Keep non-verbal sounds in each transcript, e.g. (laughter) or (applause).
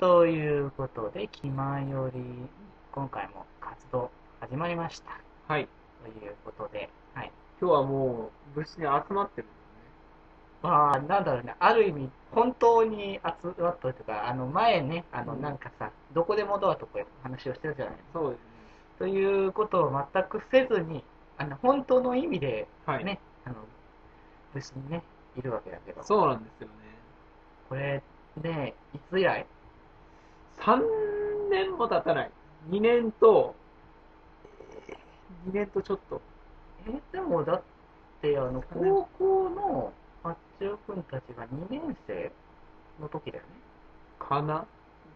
ということで、気まより、今回も活動始まりました。はい。ということで、はい。今日はもう、部室に集まってるんまあ、なんだろうね、ある意味、本当に集まったというか、あの、前ね、あの、うんなんかさ、どこでもドアとか話をしてるじゃないだよね。そうですね。ということを全くせずに、あの、本当の意味で、はい。ね、あの、部室にね、いるわけだけど、そうなんですよね。これ、ね、いつ以来3年も経たない。2年と、2年とちょっと。え、でもだって、あの、高校の八中君たちが2年生の時だよね。かな、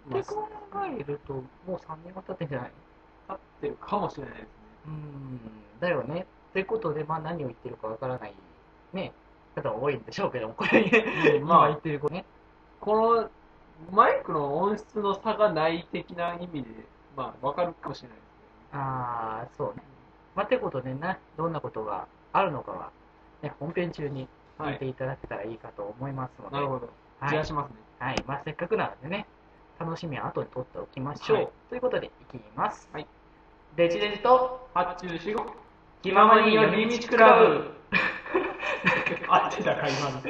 まあ、って考えると、もう3年は経ってんじゃない？経ってるかもしれないですね。うーん、だよね。ってことで、まあ何を言ってるかわからない、ね、方が多いんでしょうけども、これ、うんまあ今言ってることね。この、マイクの音質の差がない的な意味で、まあ、わかるかもしれないですああ、そうね。まあ、ってことでね、どんなことがあるのかは、ね、本編中に聞いて。いただけたらいいかと思いますので、なるほど。はいじゃあしますね。はい。まあ、せっかくなのでね、楽しみは後に取っておきましょう。はいということで、いきます。はい。デジデジと、発注四五。気ままに寄り道クラブ。(laughs) 合ってたか、今の。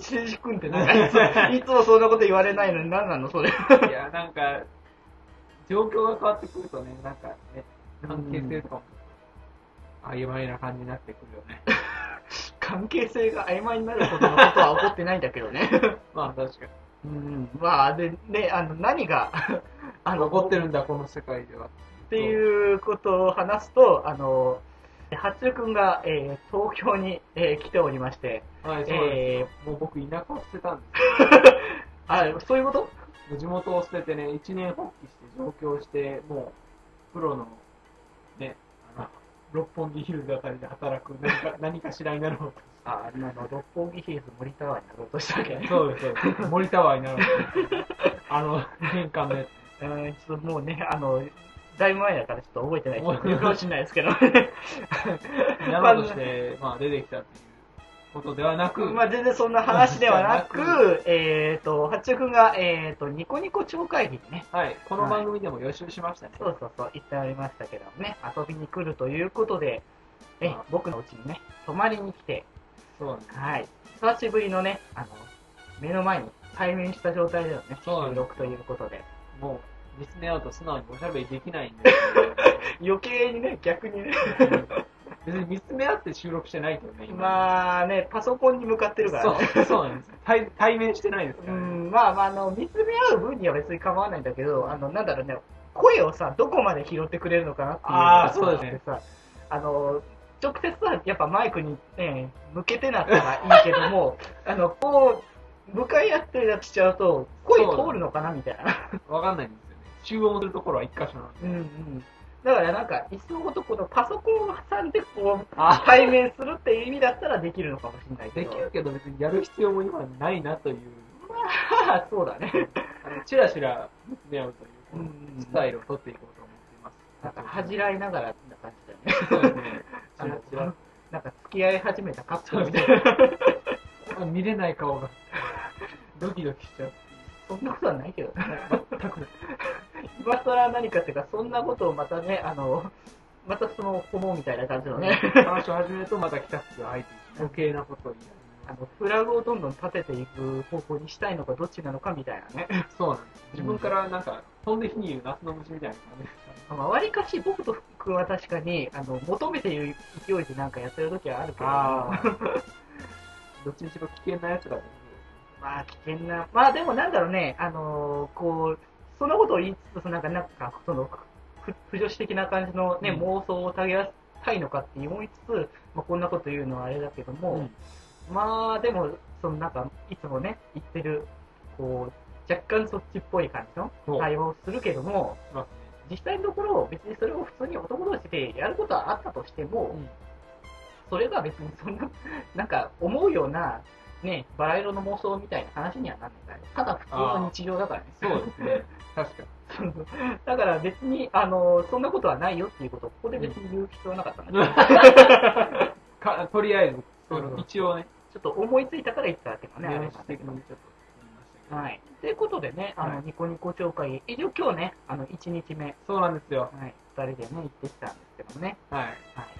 まあ、デジデジ君ってなんか、(laughs) いつもそんなこと言われないのに何なのそれ。いや、なんか、状況が変わってくるとね、なんかね、関係性とかも曖昧な感じになってくるよね。(laughs) 関係性が曖昧になるほどのことは起こってないんだけどね。(laughs) まあ、確かうん。まあ、で、ね、あの、何が、あに。の、起こってるんだ、この世界では。っていうことを話すと、あの、八中君が、えー東京に、えー来ておりまして、はい、そうえですよ。もう僕、田舎を捨てたんで (laughs) あ、そういうこと？地元を捨ててね、一年発起して上京して、もう、プロの、ね、あの、六本木ヒルズあたりで働く何か、(laughs) 何かしらになろうと。あ、あの、六本木ヒルズ森タワーになろうとしたわけね。そうです、そうです。森タワーになろうと。(laughs) あの、年間のやつ。うん、ちょっともうね、あの、だいぶ前だからちょっと覚えてない人もい。るかもしれないですけど。やろうとして、まあ、出てきたっていうことではなく、まあ、全然そんな話ではなく (laughs) えっ、と、八中君が、えっ、と、ニコニコ超会議にね、はい、この番組でも予習しましたね。そうそうそう、言っておりましたけどね、遊びに来るということで、えあ。僕のうちにね、泊まりに来て、そう。はい、久しぶりのね、あの、目の前に対面した状態でのね、収録ということで、もう、見つめ合うと素直におしゃべりできないんで、(laughs) 余計にね、逆にね、別に見つめ合って収録してないけどね、今。まあね、パソコンに向かってるからね。そう、そうなんです。対対面してないですうからね。ん、まあまあ、あの、見つめ合う分には別に構わないんだけど、あの、なんだろうね、声をさ、どこまで拾ってくれるのかなっていうあーそうですねさ、あの、直接さ、やっぱマイクに、ね、向けてなったらいいけども、(laughs) あの、こう、向かい合ってやっちゃうと、声通るのかなみたいな。わかんないんです。集音するところは一箇所なんで。うんうん。だからなんか、いっそのことこのパソコンを挟んで、こう、あ対面するっていう意味だったらできるのかもしれないけど。できるけど別にやる必要も今ないなという、まあ、そうだね。あのチラチラ見つめ合うという、スタイルを取っていこうと思っています。なんか恥じらいながらな感じだよね。チラチラ。なんか付き合い始めたカップルみたいな。あ見れない顔が、ドキドキしちゃう。そんなことはないけどね。全くない。今更何かっていうか、そんなことをまたね、あの、またその、ホモみたいな感じのね、話を始めるとまた北区が入ってきて、余計なことを言いあの、フラグをどんどん立てていく方向にしたいのかどっちなのかみたいなね。そうなんです。自分からなんか、飛んで火にいる夏の虫みたいな感じですかね。(laughs) まあ、割かし僕と君は確かに、あの、求めている勢いでなんかやってる時はあるけど、あ (laughs) どっちにしろ危険なやつだとまあ危険な、まあでもなんだろうね、あのーこう、そのことを言いつつ、なんか、なんか、その、ふ不女子的な感じのね、うん。妄想をたげらたいのかって思いつつ、まあ、こんなこと言うのはあれだけども、うん。まあ、でも、そのなんか、いつもね、言ってる、こう、若干そっちっぽい感じの対応をするけども。実際のところ、別にそれを普通に男同士でやることはあったとしても、うん。それが別にそんな、なんか思うような、ね、バラ色の妄想みたいな話にはならないただ普通の日常だからね。そうですね。確かに。(laughs) だから別に、あの、そんなことはないよっていうことをここで別に言う必要はなかったんだけど、(laughs) かとりあえず、一応ね、ちょっと思いついたから言っただけどね、あれ電なんだけど。はい。ということでね、あの、はいニコニコ超会、一応今日ね、あの、1日目、そうなんですよ。はい、二人でね、行ってきたんですけどもね、はい。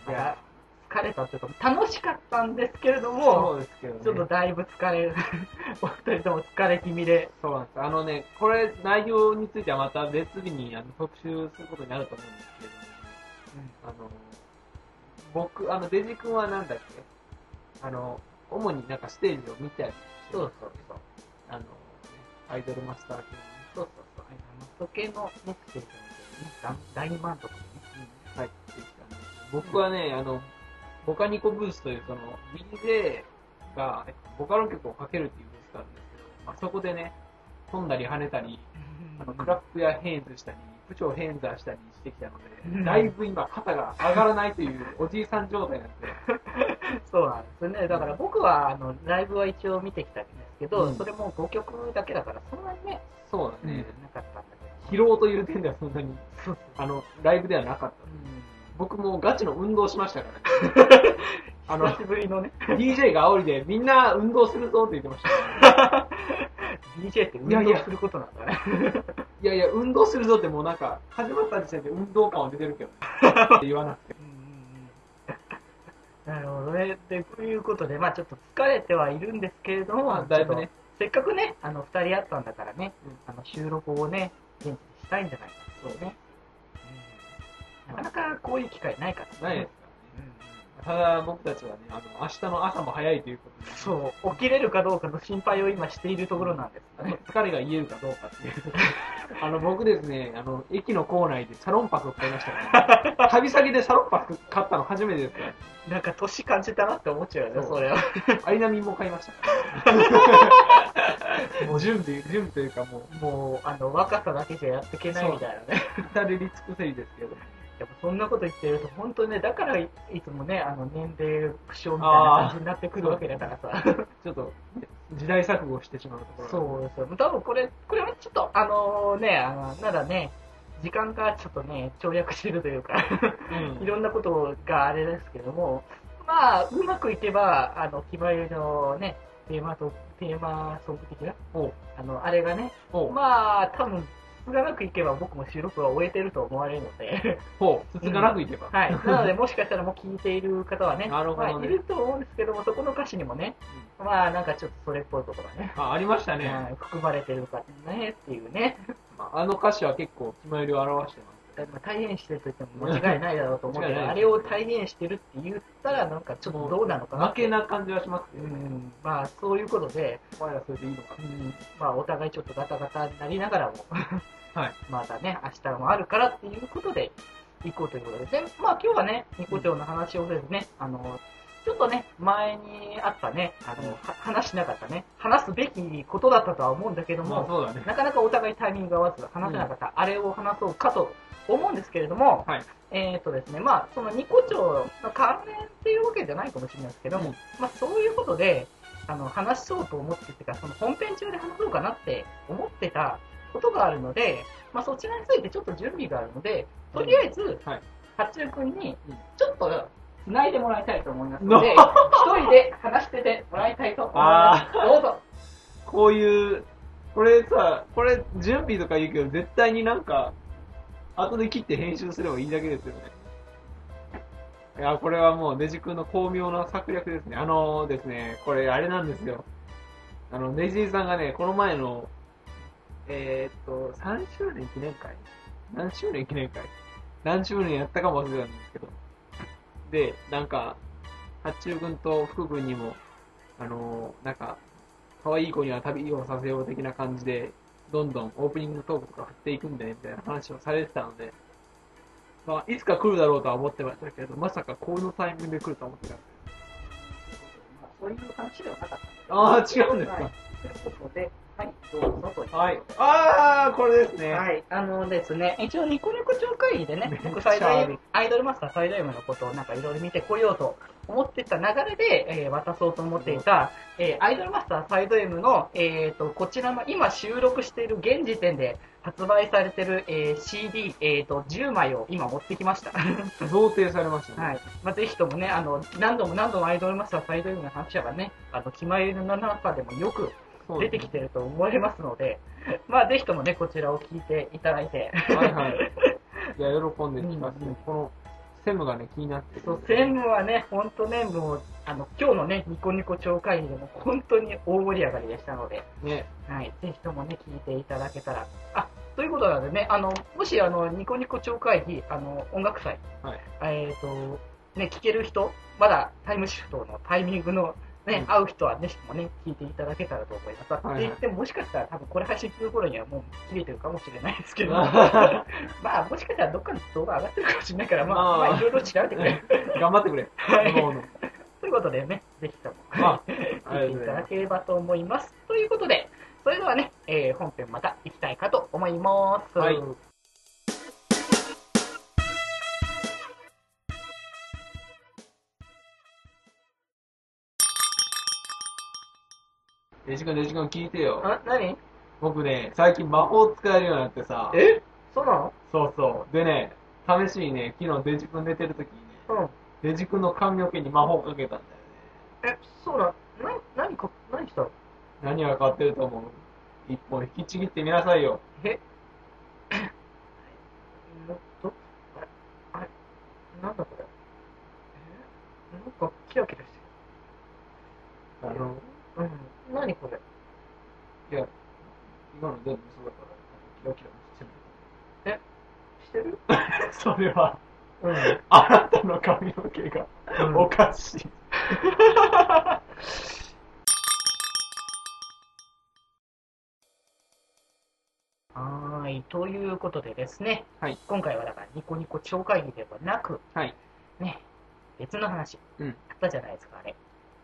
はい。疲れたというか、楽しかったんですけれどそも、うですけどね。ちょっとだいぶ疲れる、(laughs) お二人とも疲れ気味で、そうなんです。あのね、これ、内容についてはまた別日にあの特集することになると思うんですけれども、あの、僕、あの、デジ君はなんだっけ？あの、主になんかステージを見たりそうそうそう。あの、ね、アイドルマスター系のね、そうそうそう。あの時計のね、ステージを見てね、大大満足でね。入ってきたんで僕はね、あの、ボカニコブースというその DJ がボカロ曲をかけるっていうブースがあるんですけど、まあ、そこでね、飛んだり跳ねたり、あのクラップやヘイズしたり、部長ヘンザーしたりしてきたのうんで、だいぶ今肩が上がらないというおじいさん状態なんで、(laughs) そうなんですね。だから僕は、あの、ライブは一応見てきたんですけど、うんそれも5曲だけだから、そんなにね、そうだね、なかったんだ疲労という点ではそんなに、けど。あの、ライブではなかった。う僕もガチの運動しましたからね。(laughs) あの久しぶりのね、DJ が煽りでみんな運動するぞって言ってました。(laughs) DJ って運動することなんだね。(laughs) いやいや、運動するぞってもうなんか、始まった時点で運動感は出てるけどね。って言わなくて。なるほどね。で、ということで、まあちょっと疲れてはいるんですけれども、まあだいぶねせっかくね、あの、二人あったんだからね、うんあの、収録をね、現地でしたいんじゃないかとね。うんなかなかこういう機会ないからないですからね。ただ僕たちはね、あの、明日の朝も早いということで、そう、起きれるかどうかの心配を今しているところなんですね。疲れが癒えるかどうかっていう。(laughs) あの、僕ですね、あの、駅の構内でサロンパスを買いましたから、ね、(laughs) 旅先でサロンパス買ったの初めてですから、なんか年感じたなって思っちゃうよね、それは。アイナミンも買いましたから、(laughs) もう準備、準備というかもう、もう、あの、若さだけじゃやっていけないみたいなね。至れり尽くせりですけど、やっぱそんなこと言ってると、本当にね、だからいいつもね、あの、年齢不詳みたいな感じになってくるわけだからさ。(laughs) ちょっと、ね時代錯誤してしまうところ。がそうですよ。多分これ、これはちょっと、あのね、あの、まだね、時間がちょっとね、跳躍してるというか、うん。いろんなことがあれですけども、まあ、うまくいけば、あの、決まりのね、テーマと、テーマソング的な、あの、あれがね、まあ、多分、つがなくいけば僕も収録は終えてると思われるので、ほう、つつがなくいけば。はい。なので、もしかしたらもう聞いている方はね、なるほどねまあ、いると思うんですけども、そこの歌詞にもね、まあ、なんかちょっとそれっぽいことがね、あ、ありましたね。はい含まれてるかねっていうね、まああの歌詞は結構気前よりを表してます。まあ、体現してると言っても間違いないだろうと思うけど、あれを体現してるって言ったら、なんかちょっとどうなのかな負けな感じはしますけどね。うん、まあ、そういうことで、お前らそれでいいのかう。ん、まあ、お互いちょっとガタガタになりながらも、はい。またね、明日もあるからっていうことで、行こうということで。で、まあ今日はね、ニコ町の話をですね、あの、ちょっとね、前にあったね、あの、は話しなかったね、話すべきことだったとは思うんだけども、ね。なかなかお互いタイミング合わず話せなかった、あれを話そうかと思うんですけれども、はい。えっ、とですね、まあ、そのニコ町の関連っていうわけじゃないかもしれないですけども、うんまあそういうことで、あの、話そうと思っててか、その本編中で話そうかなって思ってたことがあるので、まあそちらについてちょっと準備があるので、とりあえず、はい八中君にうん、ちょっと、繋いでもらいたいと思いますので、(laughs) の一人で話しててもらいたいと思います。(laughs) どうぞ。こういう、これさ、これ準備とか言うけど、絶対になんか、後で切って編集すればいいだけですよね。いや、これはもうデジ君の巧妙な策略ですね。あのですね、これあれなんですよ。あの、ネジーさんがね、この前の、えーっと、3周年記念会？何周年記念会？何周年やったかも忘れたんですけど。で、なんか、八中君と福君にも、あのなんか、可愛い子には旅をさせよう的な感じで、どんどんオープニングトークとか振っていくんだねみたいな話をされてたので、まあ、いつか来るだろうとは思ってましたけど、まさかこのタイミングで来るとは思ってなかっそういう話ではなかったんですああ、違うんですか。はい。ということで、はい、どうぞはい。ああ、これですね。はい、あのですね、一応ニコニコ超会議でね僕最大アイドルマスター最大ムのことをなんかいろいろ見てこようと思ってた流れで、えー渡そうと思っていた、えーアイドルマスターサイド M の、えー、と、こちらの今収録している現時点で発売されてる、えー CD、えー、と10枚を今持ってきました。(laughs) 贈呈されましたね。はい。まあ、ぜひともね、あの、何度も何度もアイドルマスターサイド M の話がね、あの、決まりの中でもよく出てきてると思われますので、(laughs) まあ、ぜひともね、こちらを聞いていただいて、はいはい。(laughs) いや、喜んで聞かせて、うんこの、セムがね、気になってるそう、専務はね、本当ね、もう、あの、今日のね、ニコニコ超会議でも本当に大盛り上がりでしたので、ね。はい、ぜひともね、聞いていただけたら。あ、ということなのでね、あの、もし、あの、ニコニコ超会議、あの、音楽祭、はい。えっ、と、ね、聞ける人、まだタイムシフトのタイミングの、ね、うん会う人はね、もね、聞いていただけたらと思います。はいはいって言っても、もしかしたら多分これ配信する頃にはもう切れてるかもしれないですけど、(laughs) まあ、もしかしたらどっかの動画上がってるかもしれないから、まあ、いろいろ調べてくれ。頑張ってくれ。はいということでね、ぜひとも、あ (laughs) 聞いていただければと思います。ということで、それではね、えー本編また行きたいかと思います。はいデジ君、デジ君聞いてよ。あ、何？僕ね、最近魔法使えるようになってさ。え？そうなの？そうそう。でね、試しにね、昨日デジ君寝てる時にね、うん。デジ君の髪の毛に魔法かけたんだよね。え、そうなのな、何か、何したの？何が変わってると思う？一本引きちぎってみなさいよ。え？もっと？あれ、なんだこれ？え？なんかキラキラしてあの、る。うん。何これ？いや、今の全部そうだから、キラキラしてる。してる？(laughs) それは、うん。あなたの髪の毛がうんおかしい。(laughs) はーい。ということでですね、はい今回はだからニコニコ超会議ではなく、はい。ね、別の話、うんあったじゃないですか、あれ。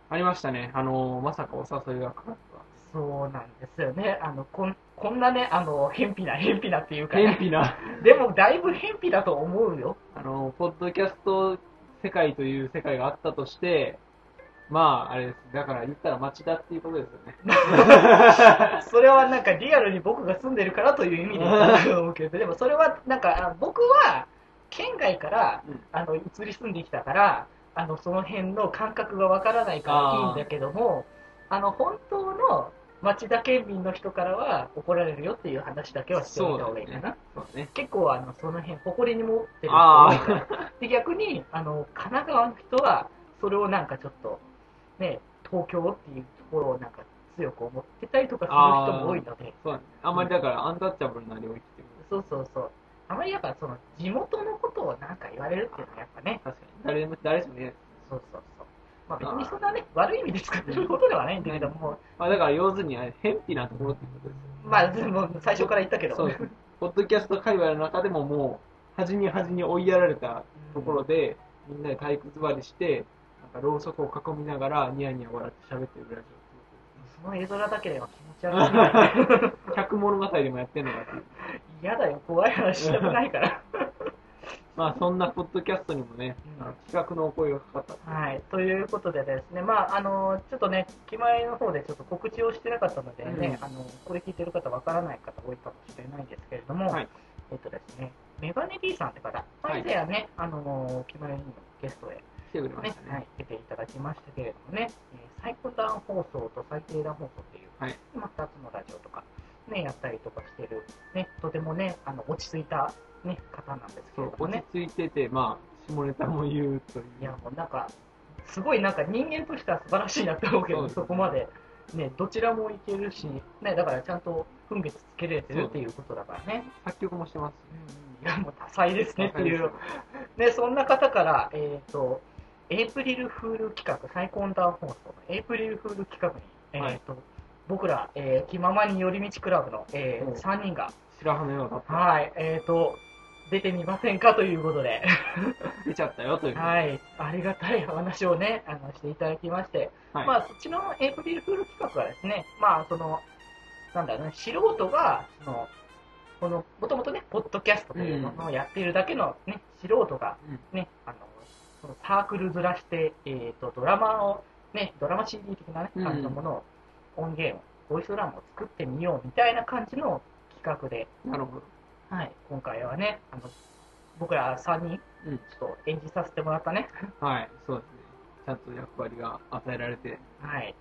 ありましたね。あのー、まさかお誘いがかかっそうなんですよね。あの、こん、こんなね、あの、偏僻な、偏僻なっていうた。か、ね、偏僻な、(laughs) でもだいぶ偏僻だと思うよ。あのー、ポッドキャスト世界という世界があったとして、まあ、あれです。だから言ったら町田っていうことですよね。(laughs) (laughs) それはなんかリアルに僕が住んでるからという意味で思うけど、でもそれはなんか、あ僕は県外からうんあの移り住んできたから、あのその辺の感覚がわからないからいいんだけども、あの本当の町田県民の人からは怒られるよっていう話だけはしておいた方がいいかな。そうだね。結構あのその辺誇りに持ってる人あ多いからで逆にあの神奈川の人はそれをなんかちょっとね東京っていうところをなんか強く思ってたりとかする人も多いので。そうだね。あんまりだからアンタッチャブルな領域ってことそうそうそうあまりやっぱその地元のことをなんか言われるっていうのはやっぱね確かに。誰でも、誰しもね。そうそうそうまあ別にそんなね悪い意味で使ってることではないんだけどもまあだから要するに、偏僻なところっていうことですよ。まあでも最初から言ったけどそうです。ポッドキャスト界隈の中でももう、端に端に追いやられたところで、みんなで体育座りして、なんかろうそくを囲みながら、ニヤニヤ笑って喋ってるラジその絵面だけでは気持ち悪いオっていうことです。100物語でもやってんのかっていう。嫌だよ怖い話したくないから。(laughs) まあそんなポッドキャストにもね、うん。企画のお声がかかった。はい、ということでですね、まあ、あの、ちょっとね、気前の方でちょっと告知をしてなかったのでね、うん。あの、これ聞いてる方わからない方多いかもしれないんですけれども、はい。えっとですね、メガネ D さんって方、はい。前ではね、あの、気前にもゲストへ、来てまねしたね。はい、出ていただきましたけれどもね、えー最高段放送と最低段放送っていう、はいまあ、2つのラジオとか、ね、やったりとかしてる、ね、とてもね、あの、落ち着いた、ね、方なんですけれどもね落、ち着いてて、まあ、下ネタも言うという。いや、もうなんか、すごいなんか人間としては素晴らしいなって思うけど、そこまで、ね、どちらもいけるし、ね、だからちゃんと分別つけれてるっていうことだからね。作曲もしてますしうんいや、もう多彩ですねっていう。ね、そんな方から、えっ、と、エイプリルフール企画、最高ダウン放送のエイプリルフール企画に、えっ、はいと、僕ら、えー気ままに寄り道クラブの、えうん3人が、白羽のようだった。はい、えっ、と、出てみませんかということで。(laughs) 出ちゃったよという。はい。ありがたい話をね、あの、していただきまして。はい。まあ、そっちのエイプリルフール企画はですね、まあ、その、なんだろうね、素人が、その、この、もともとね、ポッドキャストというのをやっているだけのね、素人がうんね、あの、そのサークルずらして、えっ、と、ドラマを、ね、ドラマ CD 的なね、うん感じのものを、音源を、ボイスドラマを作ってみようみたいな感じの企画で、なるほど。はい、今回はね、あの、僕ら3人、うんちょっと演じさせてもらったね、はい、そうですね。ちゃんと役割が与えられて。はい。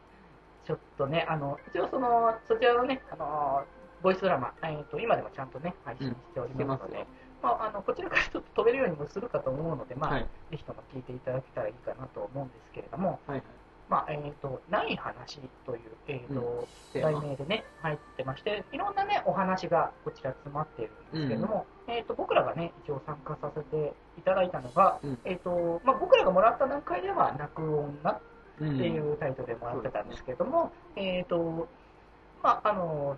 ちょっとね、あの、一応その、そちらのね、あの、ボイスドラマ、えー、と今でもちゃんとね、配信しておりますので、うんまあ、あの、こちらからちょっと飛べるようにもするかと思うので、まあ、はい。ぜひとも聞いていただけたらいいかなと思うんですけれども、はい。まあ、えっ、と、ない話という、えっ、と、テーマ。題名でね、入ってまして、いろんなね、お話がこちら詰まっているんですけれども、えっ、と、僕らがね、一応参加させていただいたのが、うんえっ、と、まあ、僕らがもらった段階では、泣く女っていうタイトルでもらってたんですけれども、えっ、と、まあ、あの、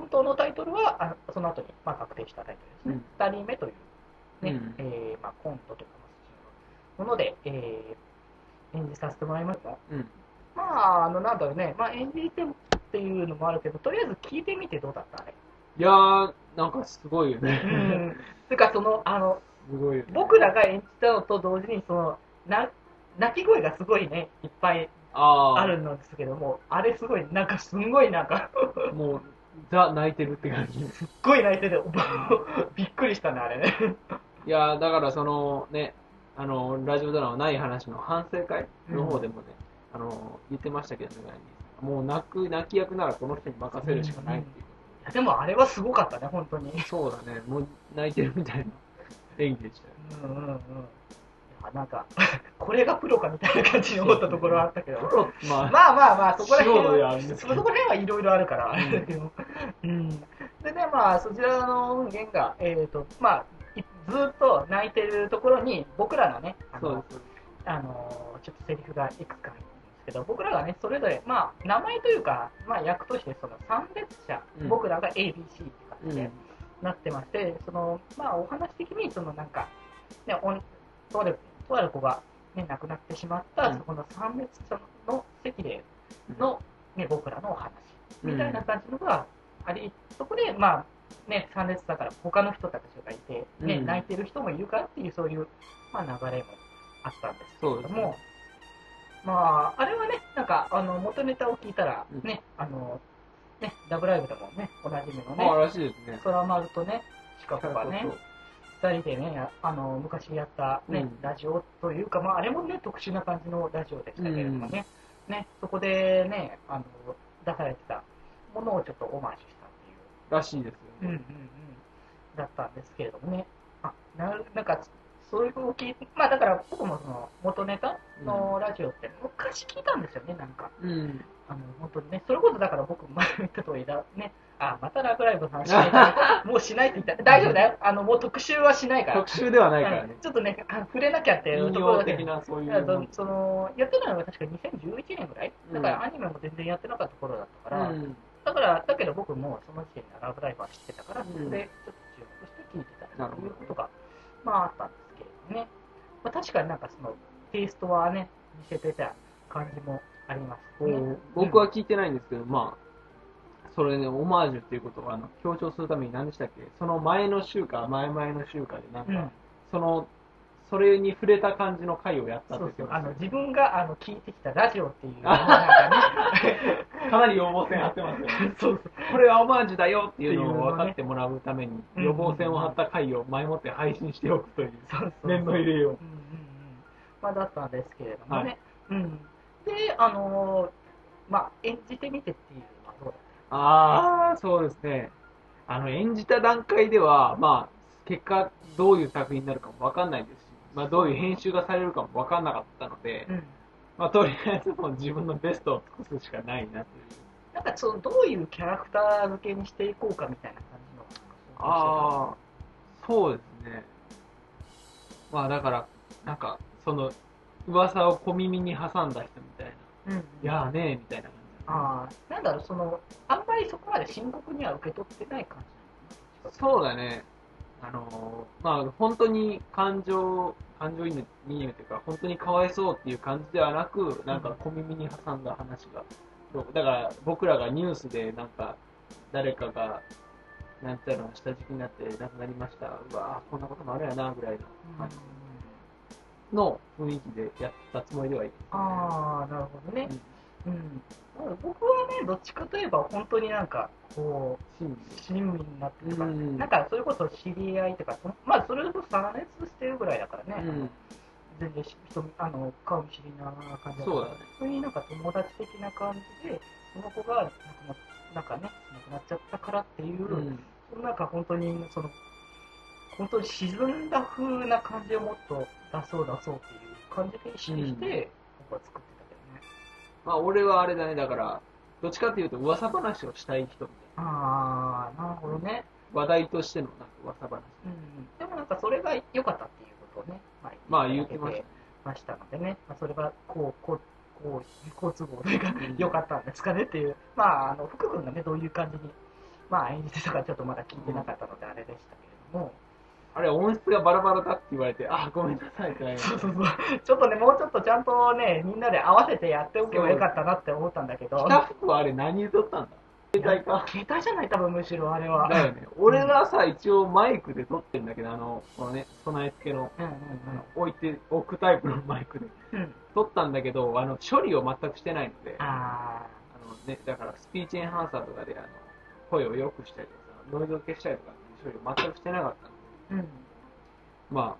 本当のタイトルは、あその後に、まあ、確定したタイトルですね。二、人目という、ね、うんえーまあ、コントとか、まあ、もので、えー演じさせてもらいました。うん。まあ、あの、なんだろうね、まあ、演じてっていうのもあるけど、とりあえず聞いてみてどうだったあれ。いやー、なんかすごいようね。ん。てか、その、あの、すごいよね。僕らが演じたのと同時に、その、な、泣き声がすごいね、いっぱいあるんですけども、あれすごい、なんかすんごいなんか、もう、ザ泣いてるって感じ。すっごい泣いてて、(laughs) びっくりしたね、あれね。いやーだからそのね、あの、ラジオドラマない話の反省会の方でもね、あの、言ってましたけどね、もう泣く、泣き役ならこの人に任せるしかないっていう。いやでもあれはすごかったね、本当に。そうだね、もう泣いてるみたいな演技でしたよ。うんうんうん。なんか、(laughs) これがプロかみたいな感じに思ったところはあったけど。プロまあ、まあまあまあ、そこら辺はそこら辺はいろいろあるから、うんうん。でね、まあ、そちらの音源が、えっ、と、まあ、いずっと泣いてるところに、僕らのね、あの。あのちょっとセリフがいくつか入ってるんですけど、僕らがね、それぞれ、まあ、名前というか、まあ、役として、その参列者、うん。僕らが ABC ってうん感じでなってまして、その、まあ、お話的に、そのなんか、ね、おんとある、とある子が、ね、亡くなってしまった、うん。そこの参列者の席での、ね、僕らのお話、みたいな感じのがあり、そこで、まあ、ね、参列だから他の人たちがいて、ね、うん。泣いてる人もいるからっていう、そういう、まあ、流れもあったんですけそうですね。れども、まあ、あれはね、なんか、あの、元ネタを聞いたら、うん。ね、あの、ね、ラブライブでもね、おなじみのまあ、ね、らしいですね。空丸とね、シカゴがねそう、二人でね、やあの、昔やったね、うん。ラジオというか、まあ、あれもね、特殊な感じのラジオでしたけれどもね、ね、そこでね、あの、出されてたものをちょっとオマージュしたっていうらしいですようんうんうんね。だったんですけれどもね、あななんか、そういうのを聞いて、まあだから僕もその元ネタのラジオって昔聞いたんですよね、なんか。うん。あの、本当にね、それこそだから僕前言った通りだ、ね、あ、またラブライブの話しないから (laughs) もうしないって言った。大丈夫だよ。あの、もう特集はしないから。特集ではないからねうん。ちょっとね、あ触れなきゃっていう引ところだけ用的なそういう。その、やってたのが確か2011年ぐらいうんだからアニメも全然やってなかった頃だったから、うんだから、だけど僕もその時点でラブライブは知ってたから、うん。そこでちょっと注目して聞いてたということが、まああったんですけれどね。まあ確かになんかその、テイストはね、見せてた感じもありますね。僕は聞いてないんですけど、まあ、それね、オマージュっていうことは、あの強調するために何でしたっけ？その前の週か、前々の週かで、なんか、うん、その、それに触れた感じの回をやったってそうそう。あの、自分があの聞いてきたラジオっていうなんかね、かなり予防線張ってますよね。そうそう。これはオマージュだよっていうのを分かってもらうために、うん予防線を張った回を前もって配信しておくという、念の入れよう。うんうんうん。まあ、だったんですけれどもね。うん。で、あのーまあ、演じてみてっていうのはどう？だっああ、そうですね。あの、演じた段階では、まあ、結果、どういう作品になるかも分かんないですし、まあ、どういう編集がされるかも分かんなかったので、たうん。まあ、とりあえずもう自分のベストを尽くすしかないなという。なんかそのどういうキャラクター付けにしていこうかみたいな感じの。ああ、そうですね。まあ、だから、なんか、その、噂を小耳に挟んだ人みたいな、うん。いやーねーみたいな感じ。ああ、なんだろう、その、あんまりそこまで深刻には受け取ってない感じそうだね。あのーまあ、本当に感情、感情移入移入というか、本当にかわいそうっていう感じではなく、なんか小耳に挟んだ話が、だから僕らがニュースでなんか、誰かが、なんていうの、下敷きになって亡くなりました、うわぁ、こんなこともあるやな、ぐらいの感じの雰囲気でやったつもりではいる。ああ、なるほどね。うん。僕はね、どっちかといえば、本当になんか、こう、真親身になってとか、うん。なんかそれこそ知り合いとか、まあそれこそ3熱してるぐらいだからね、うん。全然し人あの顔見知りな感じだからそうだね。普通になんか友達的な感じで、その子が亡くななんかね、亡くなっちゃったからっていう、うん。そのなんか本当にその、本当に沈んだ風な感じをもっと出そう出そうっていう感じで意識して、僕は作って。まあ、俺はあれだね、だから、どっちかっていうと噂話をしたい人みたいああ、なるほどね。な。話題としてのなんか噂話。うん、でもなんかそれが良かったっていうことをね、まあ、まあ言ってましたねましたのでね、まあ、それがこう、こう、こう、好都合というかうん、良かったんですかねっていう、まあ、あの、福君がね、どういう感じに、まあ、演じてたかちょっとまだ聞いてなかったのであれでしたけれども、あれ、音質がバラバラだって言われて、あ、ごめんなさいってな。りそうそうそう、ちょっとね、もうちょっとちゃんとね、みんなで合わせてやっておけばよかったなって思ったんだけど、北福はあれ何で撮ったんだ？携帯か。携帯じゃない、多分むしろあれは。だよね。俺がさ、一応マイクで撮ってんだけど、あの、このね、備え付けの、うんうん置いておくタイプのマイクで。撮ったんだけど、あの、処理を全くしてないので、ああのね、だからスピーチエンハンサーとかで、あの、声を良くしたりとか、ノイズを消したりとか処理を全くしてなかったのうん。ま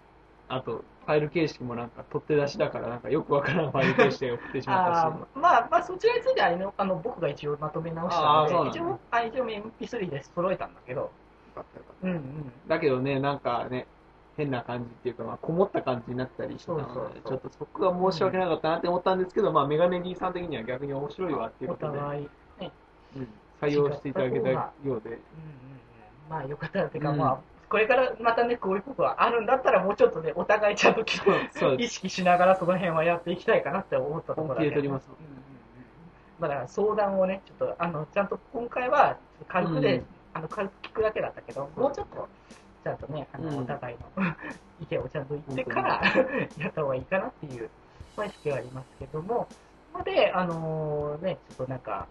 あ、あと、ファイル形式もなんか取って出しだから、なんかよくわからんファイル形式で送ってしまったし。(laughs) あ、ーまあ、まあ、そちらについてはあのあの僕が一応まとめ直したので、一応、あ一応 MP3 で揃えたんだけど、うんうん。ただけどね、なんかね、変な感じっていうか、まあ、こもった感じになったりしてたので、そうそうそう。ちょっとそこが申し訳なかったなって思ったんですけど、まあ、メガネ D さん的には逆に面白いわっていうおことで、ね、うん採用していただけたようで、うんうんうん。まあ、よかったらっていうか、うん。まあ、これからまたね、こういうことがあるんだったら、もうちょっとね、お互いちゃんと意識しながらその辺はやっていきたいかなって思ったところだけど本気で取りますうんうんうん。まあ、だから相談をね、ちょっと、あの、ちゃんと今回は、軽くで、うんあの、軽く聞くだけだったけど、もうちょっと、ちゃんとね、あの、うん。お互いの意見をちゃんと言ってから、(laughs) やった方がいいかなっていう、まあ、意識はありますけども、ので、あのね、ちょっとなんか、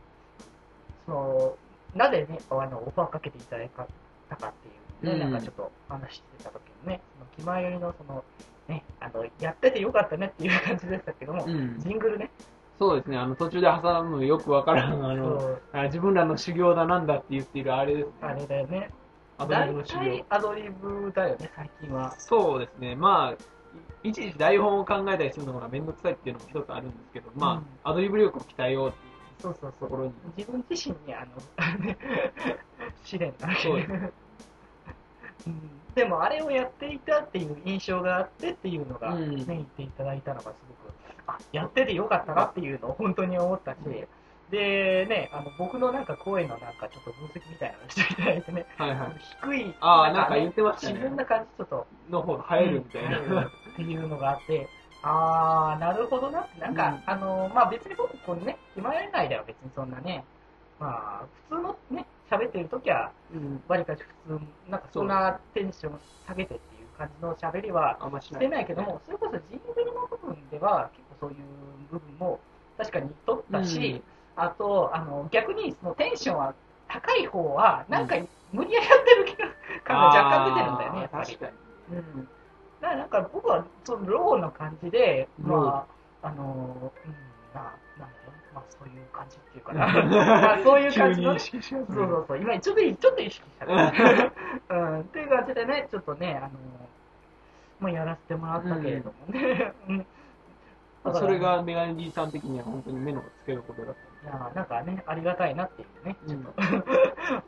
その、なぜね、あの、オファーかけていただいたかっていうね、うんなんかちょっと話してた時のね、その、気前よりのその、ね、あの、やっててよかったねっていう感じでしたけども、うんジングルね、そうですね、あの、途中で挟むよくわからん、あの、そうあ自分らの修行だなんだって言っているあれですね。あれだよね。アドリ大ブの修行体。アドリブだよね、最近は。そうですね、まあ、いいちいち台本を考えたりするのがめんどくさいっていうのも一つあるんですけど、まあ、うんアドリブ力を鍛えようっていうそうそうそう。ところに。自分自身に、あの、ね (laughs) 試練けそうですうんでも、あれをやっていたっていう印象があってっていうのが、ね、うん。言っていただいたのがすごく、あ、やっててよかったなっていうのを本当に思ったし、で、ね、あの、僕のなんか声のなんかちょっと分析みたいなのしていただいてね、はいはい。低い、あーなんか言ってましたね。自分な感じちょっと、の方が入るみたいな。うん。っていうのがあって、あー、なるほどなって、なんか、うん。あの、まあ別に僕、このね、暇やりないでは別にそんなね、まあ、普通のね、喋ってるときは、うん。わりかし普通、なんかそんなテンション下げてっていう感じの喋りはしてないけども、それこそジングルの部分では、結構そういう部分も確かに取ったし、あと、あの、逆にそのテンションは高い方は、なんか無理やりやってる気が感が若干出てるんだよね、やっぱりあー確。かに。うん。だからなんか僕は、そのローの感じで、まあ、あの、うん、まあ、まあそういう感じっていうかな。(laughs) まあそういう感じのね。そうそうそう。今ちょっと、ちょっと意識したね。(laughs) うん。っていう感じでね、ちょっとね、あの、もうやらせてもらったけれどもね。うん。それがメガネ D さん的には本当に目の付けどころだっいやなんかね、ありがたいなっていうね、ちょっと、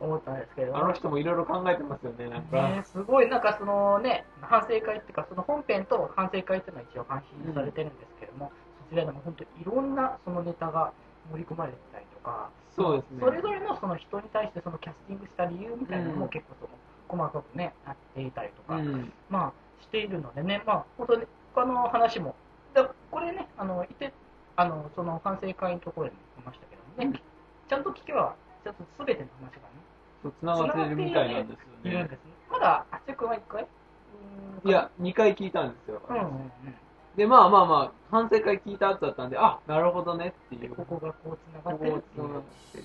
(laughs) 思ったんですけどた。あの人もいろいろ考えてますよね、なんか。ね、すごい、なんかそのね、反省会っていうか、その本編と反省会っていうのは一応配信されてるんですけども、そちらでも本当にいろんなそのネタが盛り込まれてたりとか、そうですねそれぞれのその人に対してそのキャスティングした理由みたいなのうんも結構その細かくね、なっていたりとか、うん。まあ、しているのでね、まあ、本当に他の話も、だこれね、あの、いて、あの、その反省会のところでも言いましたけどもね、うんちゃんと聞けば、ちゃんと全ての話がね、そう繋がってるみたいなんですよねいるんで。すね。まだ、あっちくんは一回？いや、2回聞いたんですよ。うんうんうん。で、まあまあまあ、反省会聞いた後だったんで、あ、なるほどねっていう。ここがこう繋がこってるっていうこ繋がっ。て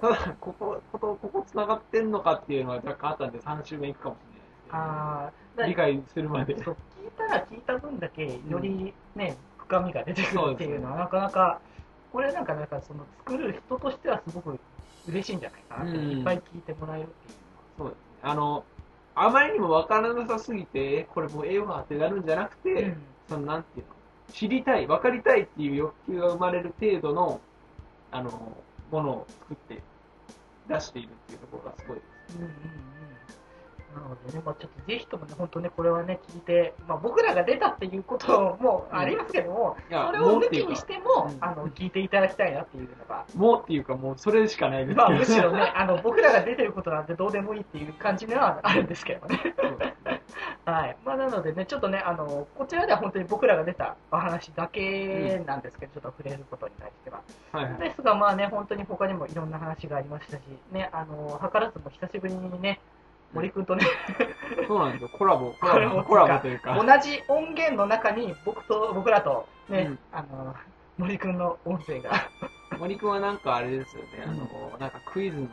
ただ、ここ、ここ、ここ繋がってんのかっていうのは若干あったんで、3週目行くかもしれないですああ、理解するまで。そう聞いたら聞いた分だけ、よりね、深みが出てくるっていうのは、なかなか、これなんか、なんかその作る人としてはすごく嬉しいんじゃないかなうんいっぱい聞いてもらえるっていうそうですね。あの、あまりにも分からなさすぎて、えこれもうええわってなるんじゃなくて、のは。そのなんていうの、知りたい、分かりたいっていう欲求が生まれる程度の、あの、ものを作って出しているっていうところがすごいです。うんうんうんなのでね、まあ、ちょっとぜひともね、本当ね、これはね、聞いて、まあ、僕らが出たっていうこともありますけども、いやそれを抜きにしても、うんあの、聞いていただきたいなっていうのが、もうっていうかもうそれしかないですけど。まあ、むしろね、あの、僕らが出てることなんてどうでもいいっていう感じではあるんですけどね。はい。まあ、なのでね、ちょっとね、あの、こちらでは本当に僕らが出たお話だけなんですけど、ちょっと触れることに対しては。はいはい。ですが、まあね、本当に他にもいろんな話がありましたし、ね、あの、図らずも久しぶりにね、森くんとね、そうなんですよ。コラボ、(laughs) コラボ、コラボというか。同じ音源の中に僕と、僕らとね、うんあの、森くんの音声が、森くんはなんかあれですよね。あの、なんかクイズのや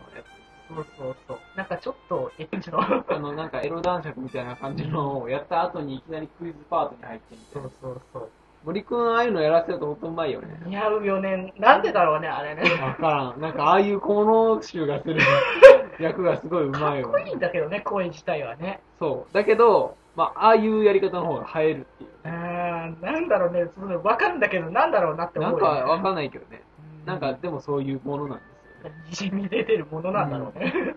そうそうそう、なんかちょっとエッチの、つ。あの、なんかエロ男爵みたいな感じのをやった後にいきなりクイズパートに入ってみてそう。そうそう。森くんああいうのやらせると本当うまいよね。似合うよね。なんでだろうね、あれね。わからん。なんかああいう小物集がする役がすごいうまいわかっこ。いいんだけどね、声自体はね。そう。だけど、まあ、ああいうやり方の方が映えるっていう。うーん、なんだろうね、そのわかるんだけど、なんだろうなって思なうんよね、かわかんないけどね。うなんか、でもそういうものなんですよね。にじみ出てるものなんだろうね。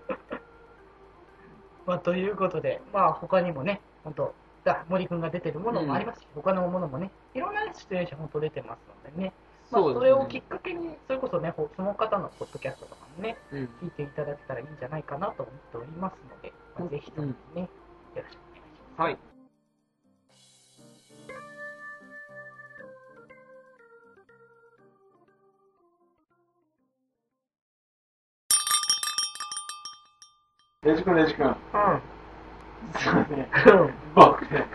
(laughs) まあ、ということで、まあ、他にもね、本当だ森くんが出てるものもありますし、他のものもね、いろんな出演者本当出てますのでね、まあ、それをきっかけに、それこそね、ほその方のポッドキャストとかもね、うん。聞いていただけたらいいんじゃないかなと思っておりますので、まあ、ぜひともね、よろしくお願いします。はい。レジ君、レジ君。うん。実はね、僕ね、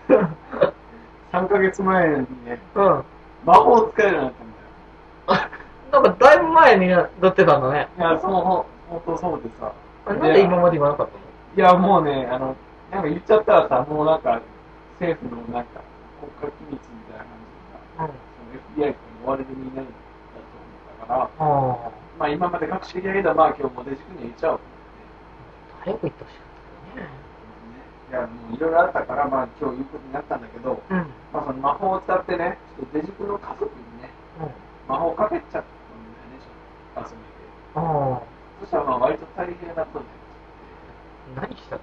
3ヶ月前にね、うん。魔法を使えるようになったんだよ。なんかだいぶ前になってたんだね。いや、その、ほ本当そうでさ。あなんで今まで言わなかったの？いや、もうね、あの、なんか言っちゃったらさ、もうなんか、政府のなんか、国家機密みたいな感じが、その FBI と追われる身になるんだと思ったから、うん。まあ今まで隠してきたけど、まあ今日もデジ君に言っちゃおうと早く言ってほしかったね。いや、もういろいろあったから、まあ今日言うことになったんだけど、うん。まあその魔法を使ってね、ちょっとデジ君の家族にね、魔法をかけちゃったんだよね、遊びで。そしたらまあ割と大変なことになっちゃって。何したの？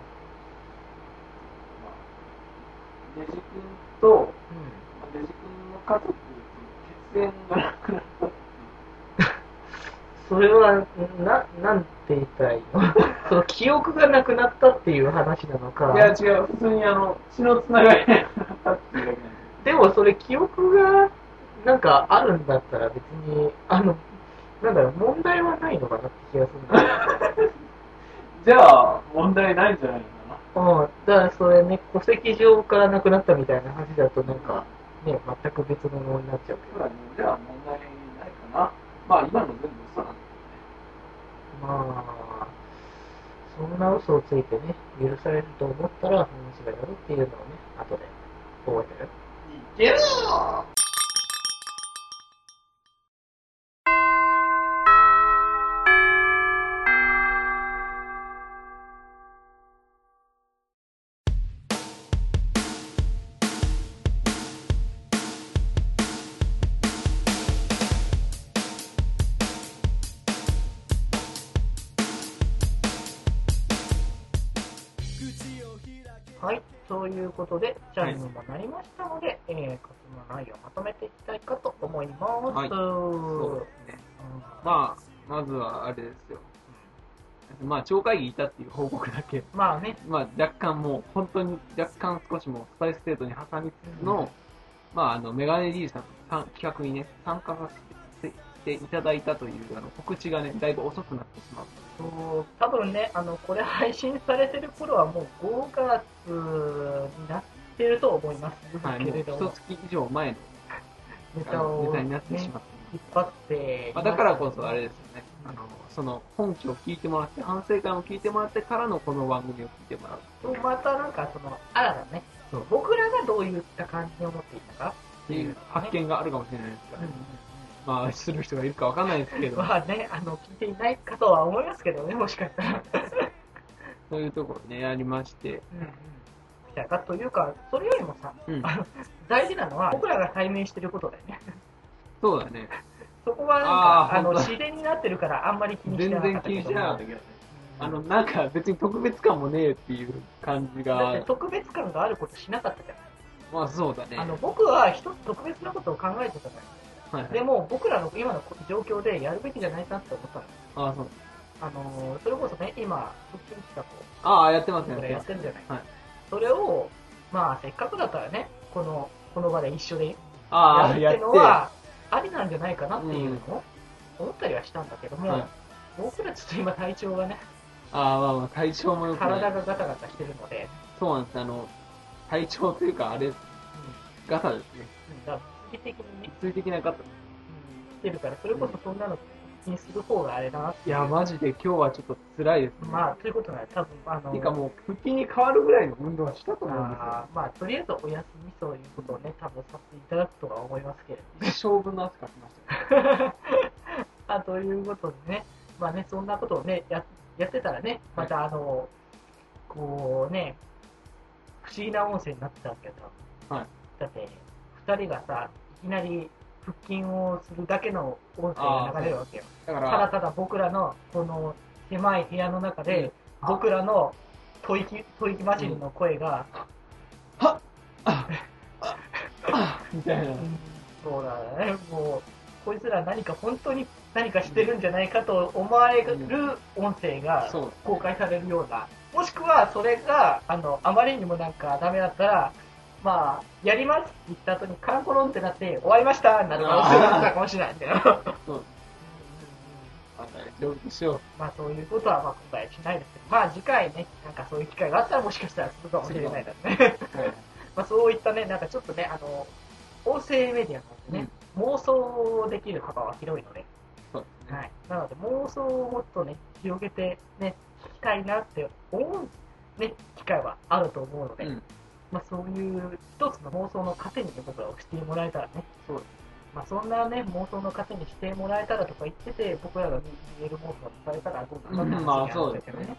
まあ、デジ君と、うデジ君の家族、血縁がなくなっていう。ん。それは、な、なんて言ったらいいの？(laughs) その記憶がなくなったっていう話なのか。いや違う、普通にあの、血のつながりがなくなったっていうでもそれ記憶がなんかあるんだったら別に、あの、なんだろう、問題はないのかなって気がするんだけ (laughs) じゃあ、問題ないんじゃないの？かど。うん。だからそれね、戸籍上からなくなったみたいな話だとなんか、ね、全く別のものになっちゃうけな。じゃあ問題ないかな。まあ今の全部。まあ、そんな嘘をついてね、許されると思ったら話がやるっていうのをね、後で覚えてる。いけろということで、チャイムもなりましたので、えー、活動内容をまとめていきたいかと思います。はいそうですね。まあ、まずはあれですよ。まあ、超会議いたっていう報告だけ。まあね、まあ、若干もう、本当に若干少しもうスパイステートに挟みつつの、うんまあ、あの、メガネ D さんの企画にね、参加させていただいたという、あの、告知がね、だいぶ遅くなってしまう。と、多分ね、あの、これ配信されてる頃はもう5月になってると思います。はい、もうけれども、一月以上前のネタを、ネタになってしねまって。引っ張っていまあ、ましただからこそあれですよね。あの、その本気を聞いてもらって、反省会を聞いてもらってからのこの番組を聞いてもらう。とまたなんかその、新たなね。そう、僕らがどういった感じに思っていたかっていう発見があるかもしれないですから、うんね。まあ、する人がいるかわかんないですけど、まあね、あの、聞いていないかとは思いますけどね、もしかしたら。そういうところね、やりまして。うんうん。みたいかというか、それよりもさ、うん。大事なのは、僕らが対面してることだよね。そうだね。そこはなんあか、あの、自然になってるから、あんまり気にして全なかった然気にしてなかったけどね。うんあの、なんか別に特別感もねえっていう感じだってが、特別感があることしなかったじゃない。まあそうだね。あの、僕は一つ特別なことを考えてたのよ。はいはいでも、僕らの今の状況でやるべきじゃないかなって思ったの。ああ、そう。あの、それこそね、今、腹筋企ああ、やってますね。やってるじゃない。はいそれを、まあ、せっかくだったらね、この、この場で一緒でああ、やるって。いうのは、ありなんじゃないかなっていうのを思ったりはしたんだけども、はい僕らちょっと今体調がね、ああ、まあまあ、体調もよく。体がガタガタしてるので、そうなんです。あの、体調というか、あれ、うんガタですね。的にね、物理的なガタ。うん、してるから、それこそそんなの気にする方があれだなっていや、マジで今日はちょっと辛いですね。まあ、ということなら多分、あの、ていうかもう、腹筋に変わるぐらいの運動はしたと思うんですよ。あーまあ、とりあえずお休みそういうことをね、多分させていただくとは思いますけれども。一生分の汗かきましたね。あということでね、まあね、そんなことをね、ややってたらね、またあの、こうね、不思議な音声になってたわけど、はいだって、二人がさ、いきなり腹筋をするだけの音声が流れるわけよ。だかただら、ただ僕らの、この狭い部屋の中うん。で、僕らの吐息、吐息混じりの声が、あああみたいな。そうだね、もう、こいつら何か本当に何かしてるんじゃないかと思われる音声が。公開されるような、もしくはそれが、あの、あまりにもなんかダメだったら、まあ、やりますって言った後にカンコロンってなって、終わりましたになるかもしれないんだよ。そう。あ大丈夫でしょう。まあそういうことはまあ今回しないですけど、まあ次回ね、なんかそういう機会があったらもしかしたらするかもしれないですね。はい。まあそういったね、なんかちょっとね、あの、音声メディアなんでね、妄想できる幅は広いので、そうですね。はい。なので妄想をもっとね、広げてね、聞きたいなって思う、ね、機会はあると思うので、うん。まあそういう一つの妄想の糧にね僕らをしてもらえたらね、そうです。まあそんなね、妄想の糧にしてもらえたらとか言ってて、僕らが見える妄想を伝えたらどうかなってうんまあそうですねね。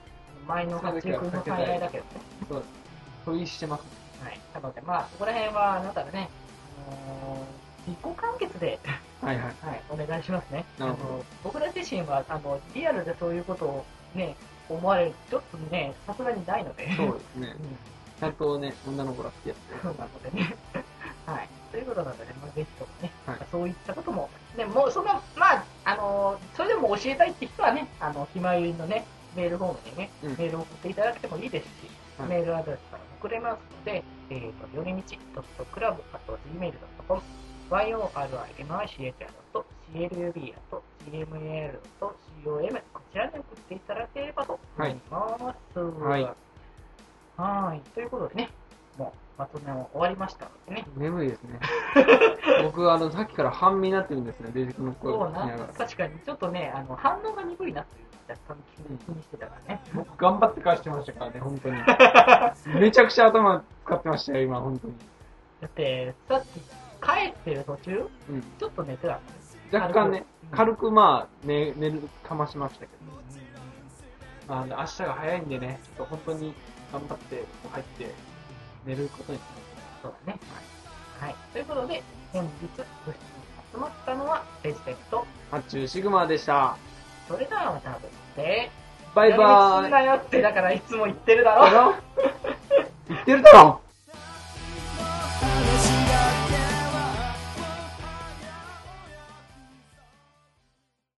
前の八中君の最大だけどね。そうです。問いしてます。はい。なのでまあそこら辺はあなたがね、あのー自己完結で、はいはい。はい、お願いしますね。なるほどあの僕ら自身は、あの、リアルでそういうことをね、思われる、ちょっとね、さすがにないので。そうですねう。ん。ちゃんとね、女の子が好きやってそうなのでね。(laughs) はい。ということなのでね、まあ、ぜひともね、はいまあそういったことも、ね、もう、その、まあ、あの、それでも教えたいって人はね、あの、ひまゆりのね、メールフォームにね、うんメールを送っていただくてもいいですし、はいメールアドレスから送れますので、えっ、と、よりみち .club.gmail.com yorimi.club.cmal.gmail.com こちらに送っていただければと思います。はいはい。ということでね、もうまとめも終わりましたのでね。眠いですね。(laughs) 僕、あの、さっきから半身になってるんですね、デジ君の声を聞きながら。確かにちょっとね、あの反応が鈍いなっていう若干気にしてたからね。僕、頑張って返してましたからね、本当に。(laughs) めちゃくちゃ頭使ってましたよ、今、本当に。だって、さっき帰ってる途中、うん。ちょっと寝てたの若干ね、軽くまあ、寝、寝るかましましたけど。まあ、明日が早いんでね、ちょっと本当に頑張って入って寝ることにしそうだね。はい。はい。ということで、本日部室に集まったのは、レジペクト。発注シグマでした。それではまた部室で、バイバーイ。やりすんなよって、だからいつも言ってるだろ。だろ言ってるだろ